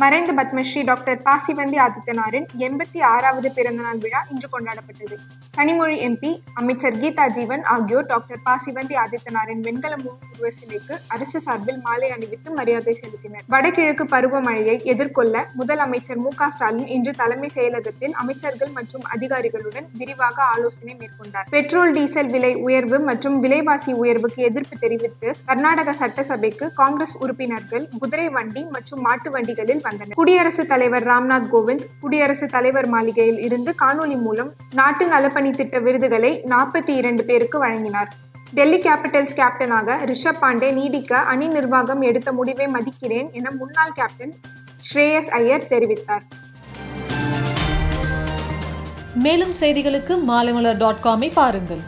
மறைந்த பத்மஸ்ரீ டாக்டர் பாசிவந்தி ஆதித்தனாரின் எண்பத்தி ஆறாவது பிறந்தநாள் விழா இன்று கொண்டாடப்பட்டது. கனிமொழி எம்பி அமைச்சர் கீதா ஜீவன் ஆகியோர் டாக்டர் பாசிவந்தி ஆதித்தனாரின் வெண்கல உருவ சிலைக்கு அரசு சார்பில் மாலை அணிவித்து மரியாதை செலுத்தினர். வடகிழக்கு பருவமழையை எதிர்கொள்ள முதலமைச்சர் மு க ஸ்டாலின் இன்று தலைமை செயலகத்தில் அமைச்சர்கள் மற்றும் அதிகாரிகளுடன் விரிவாக ஆலோசனை மேற்கொண்டார். பெட்ரோல் டீசல் விலை உயர்வு மற்றும் விலைவாசி உயர்வுக்கு எதிர்ப்பு தெரிவித்து கர்நாடக சட்டசபைக்கு காங்கிரஸ் உறுப்பினர்கள் குதிரை வண்டி மற்றும் மாட்டு வண்டிகளில் வந்தனர் குடியரசுத் தலைவர் ராம்நாத் கோவிந்த் குடியரசுத் தலைவர் மாளிகையில் இருந்து காணொலி மூலம் நாட்டு நலப்பணி திட்ட விருதுகளை நாற்பத்தி இரண்டு பேருக்கு வழங்கினார். டெல்லி கேபிட்டல்ஸ் கேப்டனாக ரிஷப் பாண்டே நீடிக்க அணி நிர்வாகம் எடுத்த முடிவை மதிக்கிறேன் என முன்னாள் கேப்டன் ஸ்ரேயஸ் ஐயர் தெரிவித்தார். மேலும் செய்திகளுக்கு மாலைமலர் டாட் காமை பாருங்கள்.